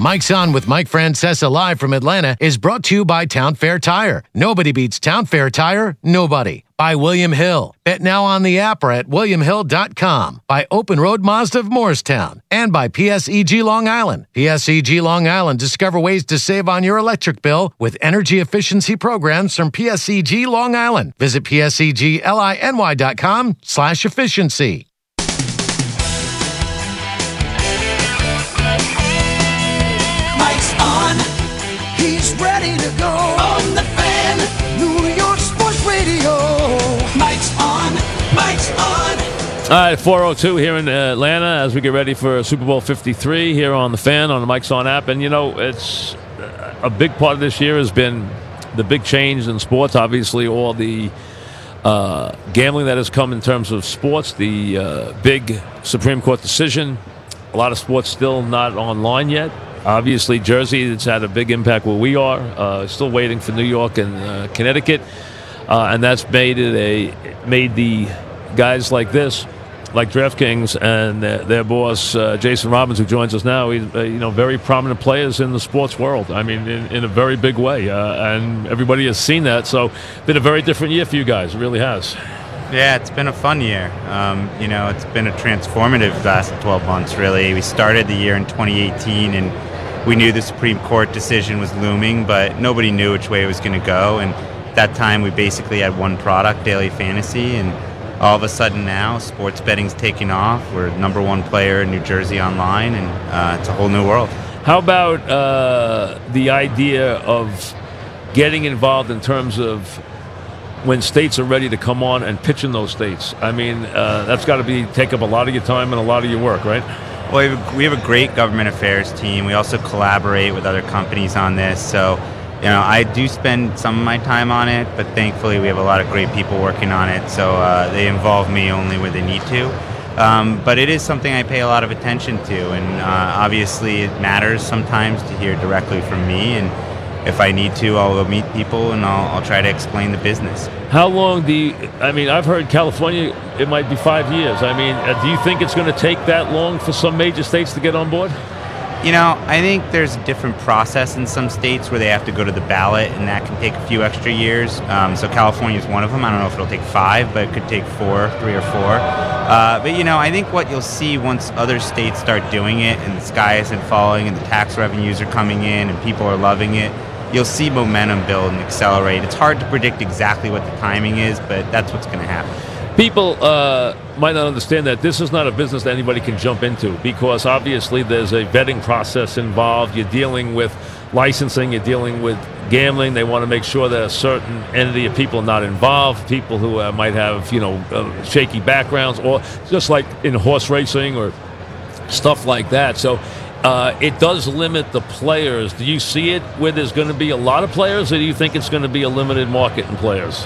Mike's On with Mike Francesa live from Atlanta is brought to you by Town Fair Tire. Nobody beats Town Fair Tire, nobody. By William Hill. Bet now on the app or at williamhill.com. By Open Road Mazda of Morristown. And by PSEG Long Island. PSEG Long Island. Discover ways to save on your electric bill with energy efficiency programs from PSEG Long Island. Visit PSEGLINY.com slash efficiency. All right, 402 here in Atlanta as we get ready for Super Bowl 53 here on the fan on the Mike's On app. And, you know, it's a big part of this year has been the big change in sports. Obviously, all the uh, gambling that has come in terms of sports, the uh, big Supreme Court decision. A lot of sports still not online yet. Obviously, Jersey, it's had a big impact where we are. Uh, still waiting for New York and uh, Connecticut, uh, and that's made it a made the guys like this, like DraftKings and their, their boss uh, Jason Robins, who joins us now. He's uh, you know very prominent players in the sports world. I mean, in, in a very big way, uh, and everybody has seen that. So, been a very different year for you guys. It really has. Yeah, it's been a fun year. Um, you know, it's been a transformative last 12 months, really. We started the year in 2018 and we knew the Supreme Court decision was looming, but nobody knew which way it was going to go. And at that time, we basically had one product, Daily Fantasy, and all of a sudden now, sports betting's taking off. We're number one player in New Jersey online, and uh, it's a whole new world. How about uh, the idea of getting involved in terms of when states are ready to come on and pitch in those states? I mean, uh, that's got to be take up a lot of your time and a lot of your work, right? Well, we have, a, we have a great government affairs team. We also collaborate with other companies on this. So, you know, I do spend some of my time on it, but thankfully we have a lot of great people working on it. So uh, they involve me only where they need to. Um, but it is something I pay a lot of attention to, and uh, obviously it matters sometimes to hear directly from me. And if I need to, I'll go meet people and I'll, I'll try to explain the business. How long do I mean, I've heard California, it might be five years. I mean, uh, do you think it's going to take that long for some major states to get on board? You know, I think there's a different process in some states where they have to go to the ballot, and that can take a few extra years. Um, so California is one of them. I don't know if it'll take five, but it could take four, three or four. Uh, but you know, I think what you'll see once other states start doing it, and the sky isn't falling, and the tax revenues are coming in, and people are loving it, you'll see momentum build and accelerate. It's hard to predict exactly what the timing is, but that's what's going to happen. People uh, might not understand that this is not a business that anybody can jump into because obviously there's a vetting process involved. You're dealing with licensing, you're dealing with gambling. They want to make sure that a certain entity of people are not involved, people who uh, might have, you know, uh, shaky backgrounds, or just like in horse racing or stuff like that. So uh, it does limit the players. Do you see it where there's going to be a lot of players, or do you think it's going to be a limited market in players?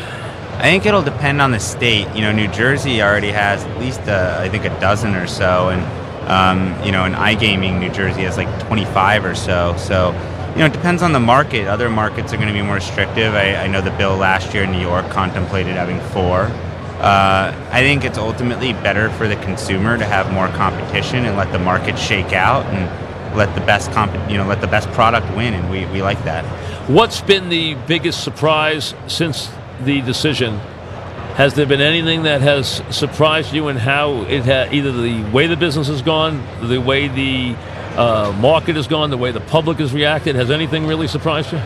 I think it'll depend on the state. You know, New Jersey already has at least, uh, I think, a dozen or so, and um, you know, in iGaming, New Jersey has like 25 or so. So, you know, it depends on the market. Other markets are going to be more restrictive. I, I know the bill last year in New York contemplated having four. Uh, I think it's ultimately better for the consumer to have more competition and let the market shake out and let the best comp- you know let the best product win, and we, we like that. What's been the biggest surprise since the decision? Has there been anything that has surprised you in how it ha- either the way the business has gone, the way the uh, market has gone, the way the public has reacted? Has anything really surprised you?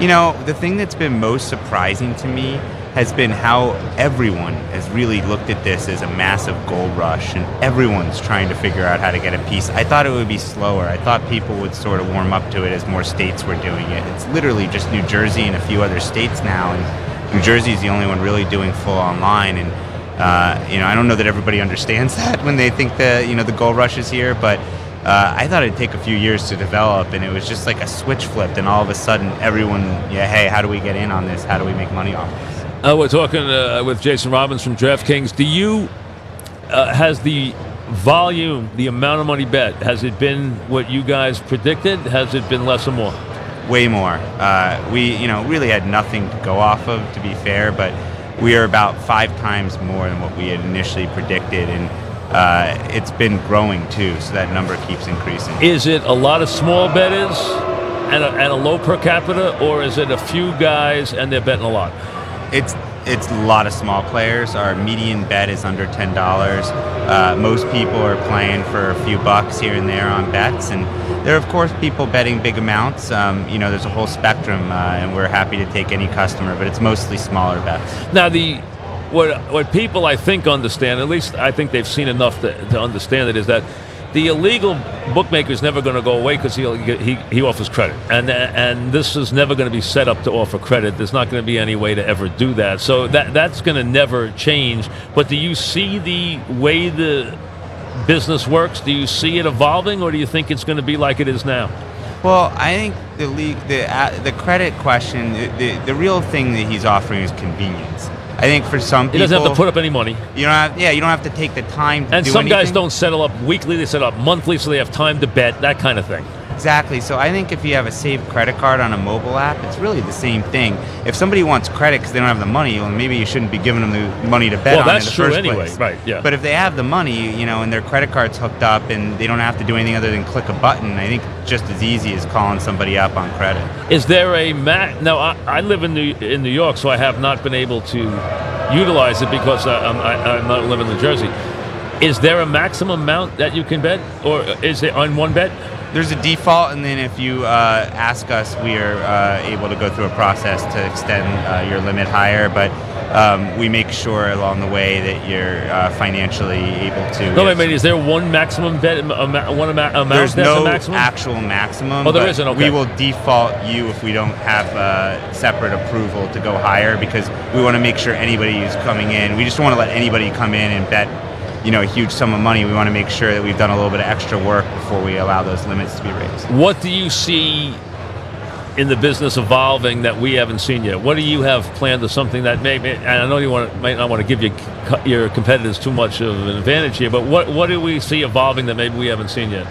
You know, the thing that's been most surprising to me has been how everyone has really looked at this as a massive gold rush and everyone's trying to figure out how to get a piece. I thought it would be slower. I thought people would sort of warm up to it as more states were doing it. It's literally just New Jersey and a few other states now, and New Jersey is the only one really doing full online. And uh, you know, I don't know that everybody understands that when they think the you know the gold rush is here, but Uh, I thought it'd take a few years to develop, and it was just like a switch flipped, and all of a sudden, everyone, yeah, hey, how do we get in on this? How do we make money off this? Uh, we're talking uh, with Jason Robins from DraftKings. Do you uh, has the volume, the amount of money bet, has it been what you guys predicted? Has it been less or more? Way more. Uh, we, you know, really had nothing to go off of, to be fair, but we are about five times more than what we had initially predicted, and uh, it's been growing too, so that number keeps increasing. Is it a lot of small bettors and a, and a low per capita, or is it a few guys and they're betting a lot? It's it's a lot of small players. Our median bet is under ten dollars. Uh, most people are playing for a few bucks here and there on bets, and there are of course people betting big amounts. Um, you know, there's a whole spectrum, uh, and we're happy to take any customer, but it's mostly smaller bets. Now the what what people I think understand, at least I think they've seen enough to, to understand it, is that the illegal bookmaker is never going to go away because he, he he offers credit, and and this is never going to be set up to offer credit. There's not going to be any way to ever do that. So that that's going to never change. But do you see the way the business works? Do you see it evolving, or do you think it's going to be like it is now? Well, I think the league, the uh, the credit question, the, the the real thing that he's offering is convenience. I think for some people, He doesn't have to put up any money. You don't have, yeah, you don't have to take the time to And some guys don't settle up weekly; they settle up monthly, so they have time to bet. That kind of thing. Exactly. So I think if you have a saved credit card on a mobile app, it's really the same thing. If somebody wants credit because they don't have the money, well, maybe you shouldn't be giving them the money to bet Well, on that's in the true first anyway, place. right, yeah. But if they have the money, you know, and their credit card's hooked up and they don't have to do anything other than click a button, I think just as easy as calling somebody up on credit. Is there a ma Now, I, I live in New, in New York, so I have not been able to utilize it because I, I'm, I, I'm not living in New Jersey. Is there a maximum amount that you can bet, or is it on one bet? There's a default, and then if you uh, ask us, we are uh, able to go through a process to extend uh, your limit higher. But um, we make sure along the way that you're uh, financially able to. No, I get mean, is there one maximum bet, one ama- amount There's no maximum? actual maximum. Oh, there isn't, okay. We will default you if we don't have uh, separate approval to go higher because we want to make sure anybody who's coming in, we just want to let anybody come in and bet, you know, a huge sum of money. We want to make sure that we've done a little bit of extra work before we allow those limits to be raised. What do you see in the business evolving that we haven't seen yet? What do you have planned or something that may, may and I know you want, might not want to give your, your competitors too much of an advantage here, but what, what do we see evolving that maybe we haven't seen yet?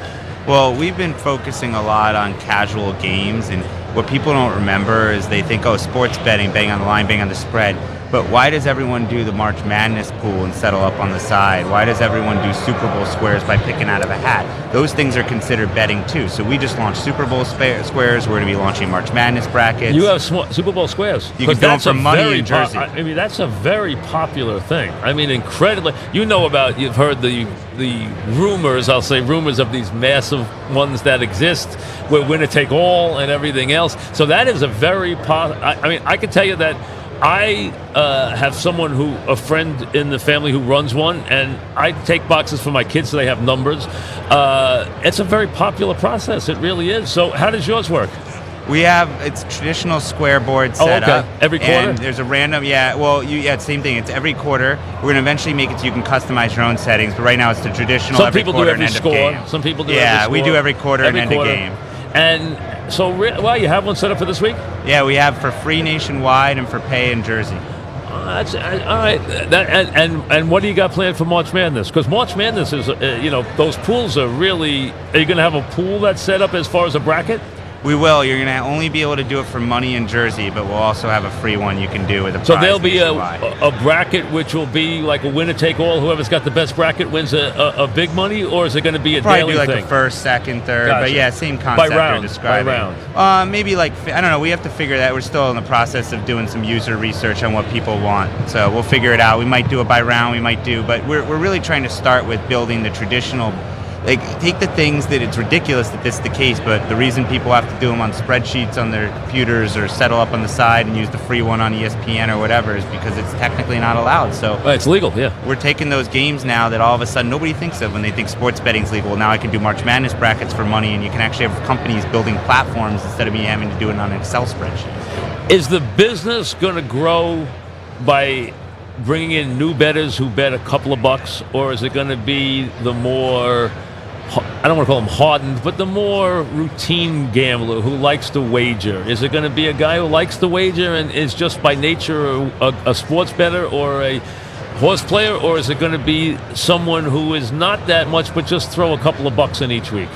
Well, we've been focusing a lot on casual games, and what people don't remember is they think, oh, sports betting, betting on the line, betting on the spread. But why does everyone do the March Madness pool and settle up on the side? Why does everyone do Super Bowl squares by picking out of a hat? Those things are considered betting too. So we just launched Super Bowl squares. We're going to be launching March Madness brackets. You have Super Bowl squares. You can that's for money in Jersey. I mean, that's a very popular thing. I mean, incredibly. You know about. You've heard the the rumors. I'll say rumors of these massive ones that exist, where winner take all and everything else. So that is a very. Po- I, I mean, I can tell you that. I uh, have someone who, a friend in the family who runs one, and I take boxes for my kids so they have numbers. Uh, it's a very popular process. It really is. So, how does yours work? We have it's traditional square board Oh, okay. up. Every quarter? And there's a random, yeah. Well, you yeah, same thing. It's every quarter. We're gonna eventually make it so you can customize your own settings. But right now, it's the traditional. Some every people do every and score. Some people do Yeah, every we do every quarter Every and end quarter. of game. And so, re- well, you have one set up for this week. Yeah, we have for free nationwide and for pay in Jersey. Uh, that's, uh, all right. That, and, and and what do you got planned for March Madness? Because March Madness is, uh, you know, those pools are really. Are you going to have a pool that's set up as far as a bracket? We will. You're gonna only be able to do it for money in Jersey, but we'll also have a free one you can do with a So there'll be a, a bracket which will be like a winner take all. Whoever's got the best bracket wins a, a, a big money, or is it going to be a Probably daily like thing? the first, second, third, Gotcha. but yeah, same concept By round, you're by describing. round. Uh, maybe like I don't know. We have to figure that. We're still in the process of doing some user research on what people want. So we'll figure it out. We might do it by round. We might do, but we're we're really trying to start with building the traditional. Like take the things that it's ridiculous that this is the case, but the reason people have to do them on spreadsheets on their computers or settle up on the side and use the free one on ESPN or whatever is because it's technically not allowed. So Well, it's legal, yeah. we're taking those games now that all of a sudden nobody thinks of when they think sports betting's legal. Well, now I can do March Madness brackets for money, and you can actually have companies building platforms instead of me having to do it on an Excel spreadsheet. Is the business going to grow by bringing in new bettors who bet a couple of bucks, or is it going to be the more I don't want to call him hardened, but the more routine gambler who likes to wager? Is it going to be a guy who likes to wager and is just by nature a, a, sports bettor or a horse player, or is it going to be someone who is not that much but just throw a couple of bucks in each week?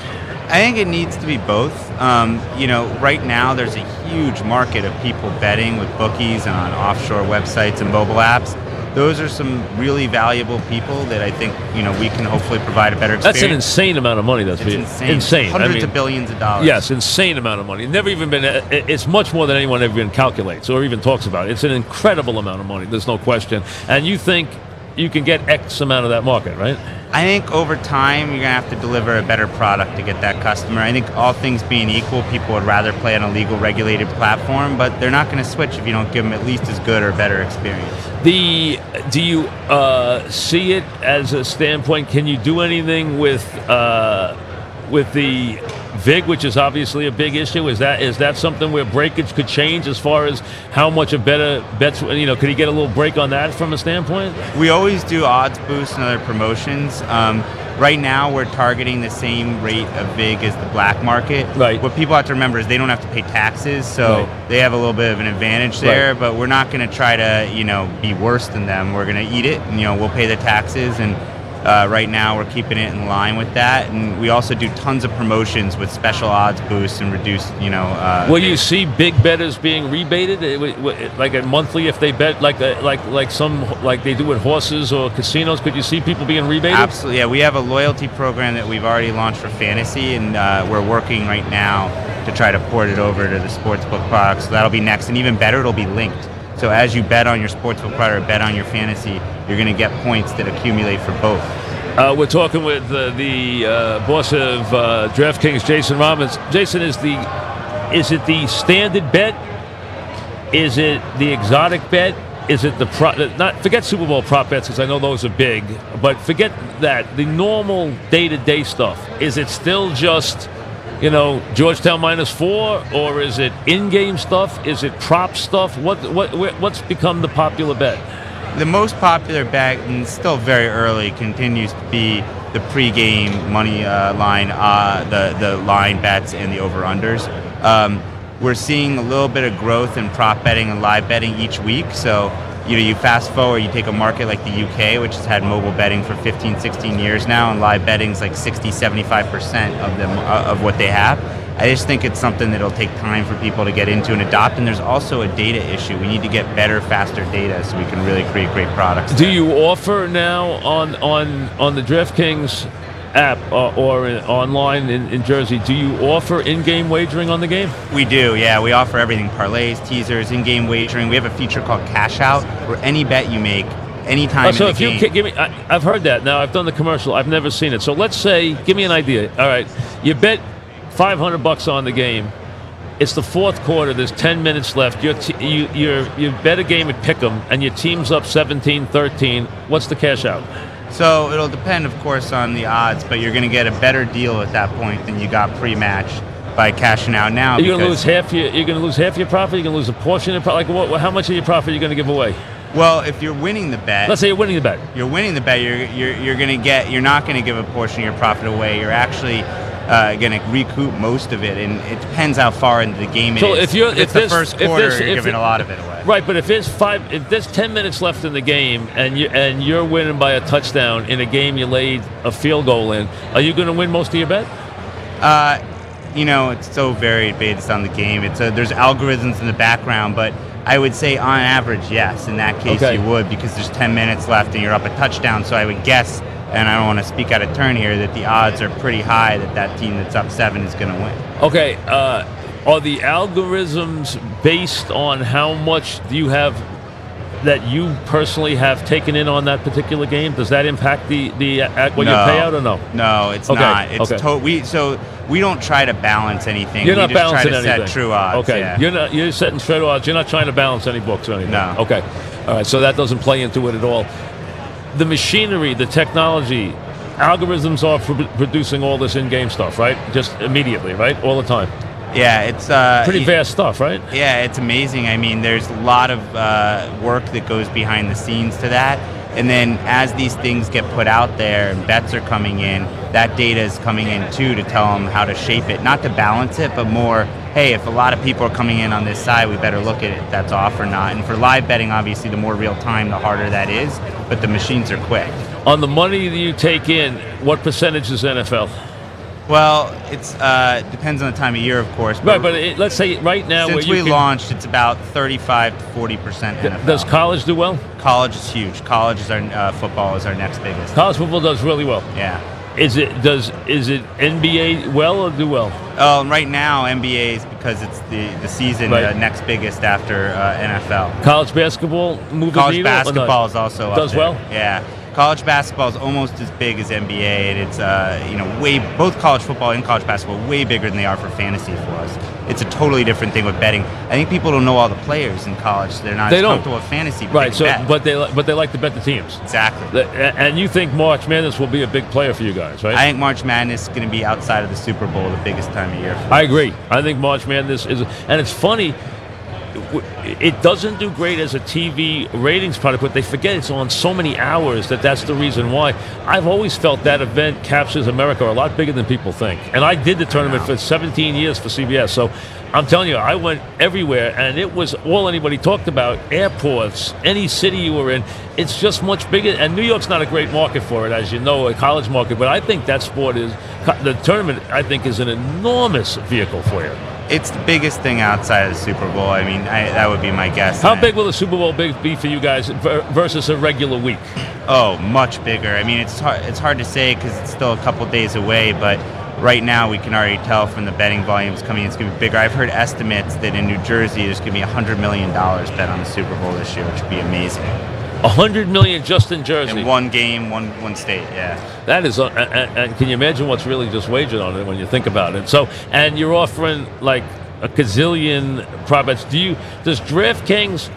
I think it needs to be both. Um, you know, right now there's a huge market of people betting with bookies and on offshore websites and mobile apps. Those are some really valuable people that I think you know we can hopefully provide a better experience. That's an insane amount of money. That's insane. insane. Hundreds I mean, of billions of dollars. Yes, insane amount of money. Never even been. uh, It's much more than anyone ever even calculates or even talks about. It's an incredible amount of money. There's no question. And you think you can get X amount of that market, right? I think over time you're gonna have to deliver a better product to get that customer. I think all things being equal, people would rather play on a legal regulated platform, but they're not going to switch if you don't give them at least as good or better experience. The do you uh, see it as a standpoint? Can you do anything with uh, with the vig, which is obviously a big issue? Is that is that something where breakage could change as far as how much a bettor bets? You know, could he get a little break on that from a standpoint? We always do odds boosts and other promotions. Um, right now, we're targeting the same rate of VIG as the black market. Right. What people have to remember is they don't have to pay taxes, so Right. they have a little bit of an advantage there. Right. But we're not going to try to, you know, be worse than them. We're going to eat it, and you know, we'll pay the taxes. And uh, right now, we're keeping it in line with that. And we also do tons of promotions with special odds boosts and reduced, you know. Uh, Will you see big bettors being rebated, like a monthly if they bet, like like like some like they do with horses or casinos? Could you see people being rebated? Absolutely, yeah. We have a loyalty program that we've already launched for fantasy, and uh, we're working right now to try to port it over to the sportsbook products. So that'll be next, and even better, it'll be linked. So as you bet on your sportsbook product or bet on your fantasy, you're going to get points that accumulate for both. Uh, we're talking with uh, the uh, boss of uh, DraftKings, Jason Robins. Jason, is the is it the standard bet? Is it the exotic bet? Is it the pro? Not forget Super Bowl prop bets because I know those are big, but forget that the normal day to day stuff. Is it still just you know Georgetown minus four, or is it in game stuff? Is it prop stuff? What what what's become the popular bet? The most popular bet, and still very early, continues to be the pregame money uh, line, uh, the the line bets and the over unders. Um, we're seeing a little bit of growth in prop betting and live betting each week. So you know, you fast forward, you take a market like the UK, which has had mobile betting for 15, 16 years now, and live betting is like 60, 75 percent of them uh, of what they have. I just think it's something that'll take time for people to get into and adopt. And there's also a data issue. We need to get better, faster data so we can really create great products. Do you offer now on on on the DraftKings app uh, or in, online in, in Jersey? Do you offer in-game wagering on the game? We do, yeah. We offer everything parlays, teasers, in game wagering. We have a feature called Cash Out where any bet you make, anytime Oh, so in if you game. ca- give me, I, I've heard that. Now I've done the commercial. I've never seen it. So let's say, give me an idea. All right, you bet 500 bucks on the game. It's the fourth quarter. There's 10 minutes left. Your t- you you you bet a game at Pick'em, and your team's up 17-13. What's the cash out? So it'll depend, of course, on the odds, but you're going to get a better deal at that point than you got pre-match by cashing out now. You're gonna lose half your. You're gonna lose half your profit. You're gonna lose a portion of profit. Like what? How much of your profit are you gonna give away? Well, if you're winning the bet, Let's say you're winning the bet. you're winning the bet. You're you're, you're going to get. You're not going to give a portion of your profit away. You're actually uh, going to recoup most of it, and it depends how far into the game it is. So if you're- it's if the first if quarter, you're if giving it- a lot of it away. Right, but if there's five, if there's ten minutes left in the game, and you and you're winning by a touchdown in a game you laid a field goal in, are you going to win most of your bet? Uh, you know, it's so varied based on the game. It's a, there's algorithms in the background, but I would say on average, yes. In that case, Okay. you would because there's 10 minutes left and you're up a touchdown. So I would guess, and I don't want to speak out of turn here, that the odds are pretty high that that team that's up seven is going to win. Okay, uh, are the algorithms based on how much do you have that you personally have taken in on that particular game? Does that impact the the uh, what your payout or no? No, it's Okay, not. It's okay. to- we so we don't try to balance anything. You're we not just try balancing to anything. set true odds. Okay, yeah. you're not you're setting straight odds. You're not trying to balance any books or anything. No. Okay, all right. So that doesn't play into it at all. The machinery, the technology, algorithms are pro- producing all this in-game stuff, right? Just immediately, right? All the time. yeah, it's uh, Pretty vast stuff, right? Yeah, it's amazing. I mean, there's a lot of uh, work that goes behind the scenes to that. And then as these things get put out there and bets are coming in, that data is coming in too to tell them how to shape it, not to balance it, but more, hey, if a lot of people are coming in on this side, we better look at it that's off or not. And for live betting, obviously, the more real time, the harder that is, but the machines are quick. On the money that you take in, what percentage is NFL? Well, it's uh, depends on the time of year, of course. Right, but it, let's say right now, since we launched, it's about 35 to 40 percent NFL. does college do well? college is huge. College is our uh, football is our next biggest. College football does really well. Yeah. Is it does is it NBA well or do well? And right now NBA is because it's the the season Right. uh, next biggest after uh, NFL. College basketball the College basketball is also Does well? Yeah. College basketball is almost as big as NBA, and it's uh, you know way both college football and college basketball way bigger than they are for fantasy for us. It's a totally different thing with betting. I think people don't know all the players in college. So they're not They as don't. comfortable with fantasy. Right. So, bet. but they but they like to bet the teams. exactly. And you think March Madness will be a big player for you guys, right? I think March Madness is going to be outside of the Super Bowl the biggest time of year. For I agree. I think March Madness is, and it's funny. It doesn't do great as a TV ratings product, but they forget it's on so many hours that that's the reason why. I've always felt that event captures America a lot bigger than people think. And I did the tournament for 17 years for CBS, so I'm telling you, I went everywhere, and it was all anybody talked about. Airports, any city you were in, it's just much bigger. And New York's not a great market for it, as you know, a college market. But I think that sport is the tournament. I think is an enormous vehicle for you. It's the biggest thing outside of the Super Bowl. I mean, I, that would be my guess. How big will the Super Bowl be for you guys versus a regular week? Oh, much bigger. I mean, it's hard, it's hard to say because it's still a couple days away, but right now we can already tell from the betting volumes coming in, it's going to be bigger. I've heard estimates that in New Jersey there's going to be $100 million bet on the Super Bowl this year, which would be amazing. A hundred million just in Jersey. In one game, one, one state, yeah. That is, uh, and, and can you imagine what's really just wagered on it when you think about it? So, and you're offering like a gazillion props. Do you? Does DraftKings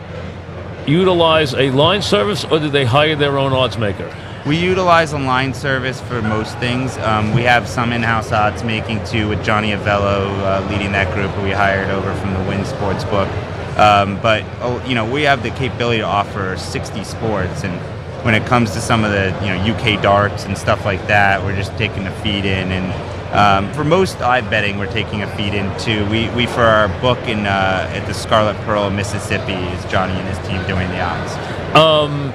utilize a line service, or do they hire their own odds maker? We utilize a line service for most things. Um, we have some in-house odds making too, with Johnny Avello uh, leading that group who we hired over from the Wynn Sports book. Um, but oh, you know, we have the capability to offer 60 sports, and when it comes to some of the you know UK darts and stuff like that, we're just taking a feed in. And um, for most live betting, we're taking a feed in too. We, we for our book in uh, at the Scarlet Pearl, Mississippi, is Johnny and his team doing the odds. Um,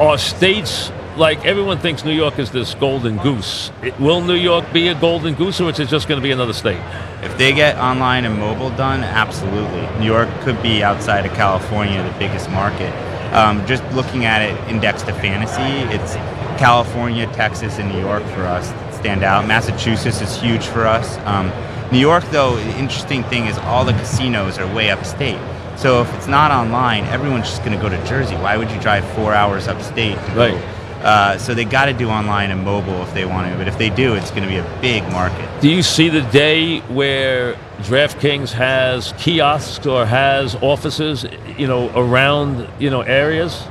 are states like everyone thinks New York is this golden goose? It, will New York be a golden goose, or is it just going to be another state? If they get online and mobile done, absolutely. New York could be outside of California the biggest market. Um, just looking at it indexed to fantasy, it's California, Texas, and New York for us stand out. Massachusetts is huge for us. Um, New York, though, the interesting thing is all the casinos are way upstate. So if it's not online, everyone's just going to go to Jersey. Why would you drive four hours upstate to Right. go? Uh, so they got to do online and mobile if they want to. But if they do, it's going to be a big market. Do you see the day where DraftKings has kiosks or has offices, you know, around you know areas?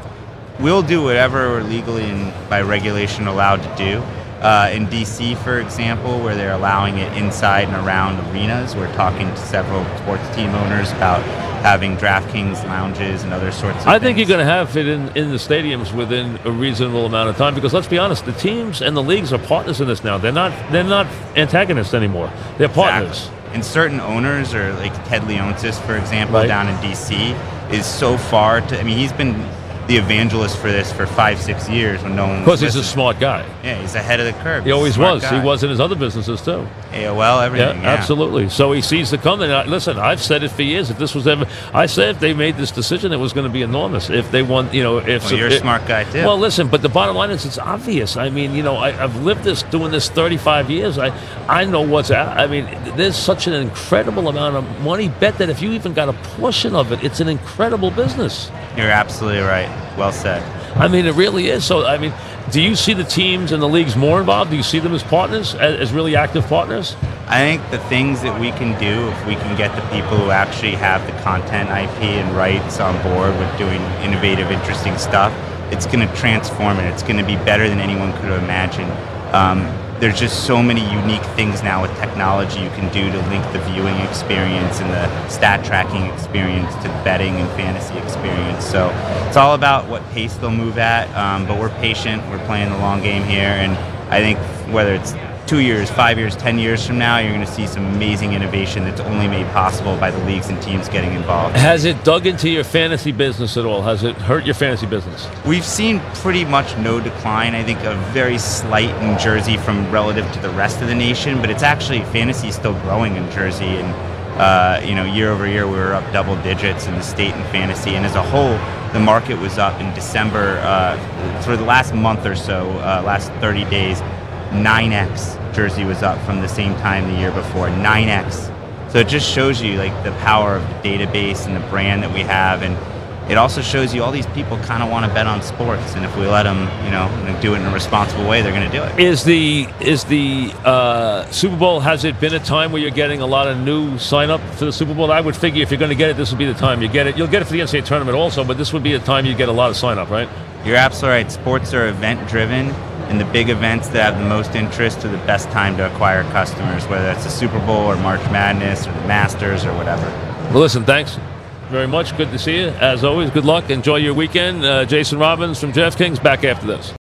We'll do whatever we're legally and by regulation allowed to do. Uh, in DC, for example, where they're allowing it inside and around arenas, we're talking to several sports team owners about having DraftKings lounges and other sorts of I think you're going to have it in, in the stadiums within a reasonable amount of time because let's be honest, the teams and the leagues are partners in this now. They're not they're not antagonists anymore. They're partners. Exactly. And certain owners, or like Ted Leonsis, for example, Right. down in DC, is so far to. I mean, he's been the evangelist for this for five, six years when no one. Because was he's a smart guy. Yeah, he's ahead of the curve. He always was. guy. He was in his other businesses too. AOL, everything. Yeah, Yeah, absolutely. So he sees the coming. Listen, I've said it for years. If this was ever, I said if they made this decision, it was going to be enormous. If they want, you know, if Well, you're a smart guy too. Well, listen, but the bottom line is it's obvious. I mean, you know, I, I've lived this, doing this 35 years. I, I know what's out. I mean, there's such an incredible amount of money. Bet that if you even got a portion of it, it's an incredible business. You're absolutely right. Well said. I mean, it really is. So, I mean, do you see the teams and the leagues more involved? Do you see them as partners, as, as really active partners? I think the things that we can do, if we can get the people who actually have the content IP and rights on board with doing innovative, interesting stuff, it's going to transform it. It's going to be better than anyone could have imagined. Um, there's just so many unique things now with technology you can do to link the viewing experience and the stat tracking experience to betting and fantasy experience. So it's all about what pace they'll move at. Um, but we're patient. We're playing the long game here, and I think whether it's two years, five years, ten years from now, you're going to see some amazing innovation that's only made possible by the leagues and teams getting involved. Has it dug into your fantasy business at all? Has it hurt your fantasy business? We've seen pretty much no decline. I think a very slight in Jersey from relative to the rest of the nation, but it's actually fantasy is still growing in Jersey, and uh, you know, year over year we were up double digits in the state in fantasy, and as a whole, the market was up in December uh, for the last month or so, uh, last 30 days. 9x Jersey was up from the same time the year before. 9x. So it just shows you like the power of the database and the brand that we have, and it also shows you all these people kind of want to bet on sports, and if we let them, you know, do it in a responsible way, they're going to do it. Is the is the uh, Super Bowl? Has it been a time where you're getting a lot of new sign up for the Super Bowl? I would figure if you're going to get it, this would be the time you get it. You'll get it for the NCAA tournament also, but this would be a time you get a lot of sign up, right? You're absolutely right. Sports are event driven, and the big events that have the most interest are the best time to acquire customers, whether it's the Super Bowl or March Madness or the Masters or whatever. Well, listen, thanks very much. Good to see you. As always, good luck. Enjoy your weekend. Uh, Jason Robins from DraftKings back after this.